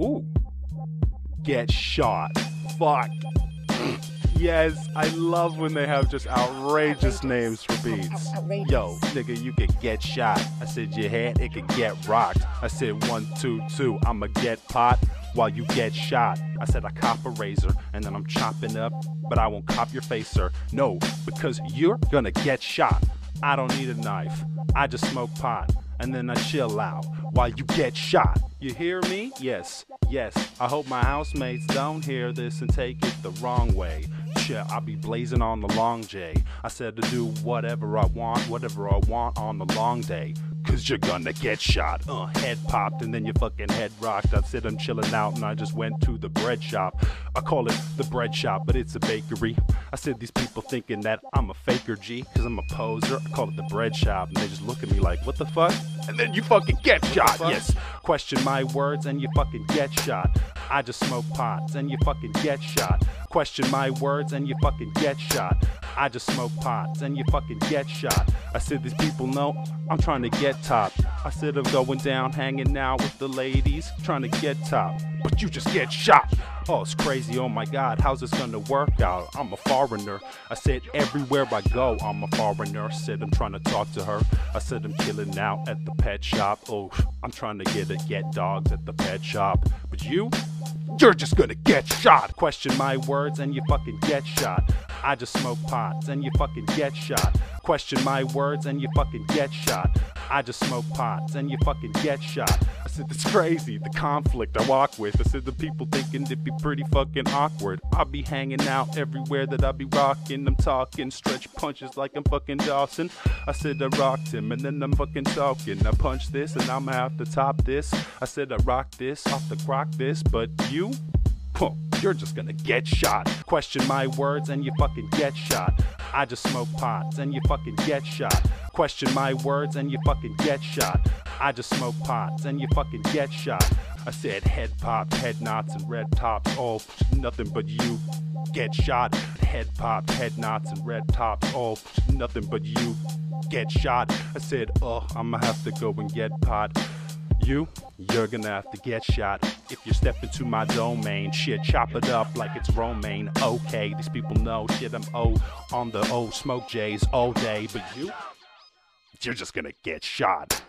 Ooh. Get shot. Fuck. Yes, I love when they have just outrageous names for beats. Outrageous. Yo, nigga, you could get shot. I said your head, it could get rocked. I said one, two, two, I'ma get pot while you get shot. I said I cop a razor and then I'm chopping up, but I won't cop your face, sir. No, because you're gonna get shot. I don't need a knife. I just smoke pot and then I chill out while you get shot. You hear me? Yes, yes. I hope my housemates don't hear this and take it the wrong way. Chill, I'll be blazing on the long J. I said to do whatever I want, whatever I want on the long day. Cause you're gonna get shot. Uh, head popped and then your fucking head rocked. I said I'm chilling out and I just went to the bread shop. I call it the bread shop, but it's a bakery. I said these people thinking that I'm a faker G, cause I'm a poser. I call it the bread shop and they just look at me like, what the fuck? And then you fucking get shot. Yes. Question my words and you fucking get shot. I just smoke pots and you fucking get shot. Question my words and you fucking get shot. I just smoke pots and you fucking get shot. I said these people know I'm trying to get top. I said I'm going down, hanging out with the ladies, trying to get top. But you just get shot. It's crazy. Oh my god, how's this gonna work out? I'm a foreigner. I said everywhere I go, I'm a foreigner. Said I'm trying to talk to her. I said I'm chilling out at the pet shop. Oh, I'm trying to get a get dogs at the pet shop. But you, you're just gonna get shot. Question my words and you fucking get shot. I just smoke pots and you fucking get shot. Question my words and you fucking get shot. I just smoke pots and you fucking get shot. I said it's crazy, the conflict I walk with. I said the people thinking it'd be pretty fucking awkward. I'll be hanging out everywhere that I be rocking. I'm talking stretch punches like I'm fucking Dawson. I said I rocked him and then I'm fucking talking. I punch this and I'ma have to top this. I said I rock this off the crock this, but you? Huh, you're just gonna get shot. Question my words and you fucking get shot. I just smoke pots and you fucking get shot. Question my words and you fucking get shot. I just smoke pots and you fucking get shot. I said head pops, head knots, and red tops. Oh, nothing but you get shot. Head pops, head knots, and red tops. Oh, nothing but you get shot. I said, oh, I'ma have to go and get pot. You, you're gonna have to get shot if you step into my domain. Shit, chop it up like it's romaine. Okay, these people know shit. I'm O on the O smoke J's all day, but you, you're just gonna get shot.